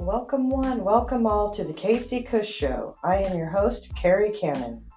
welcome one, welcome all to the Casey Cush Show. I am your host, Carrie Cannon.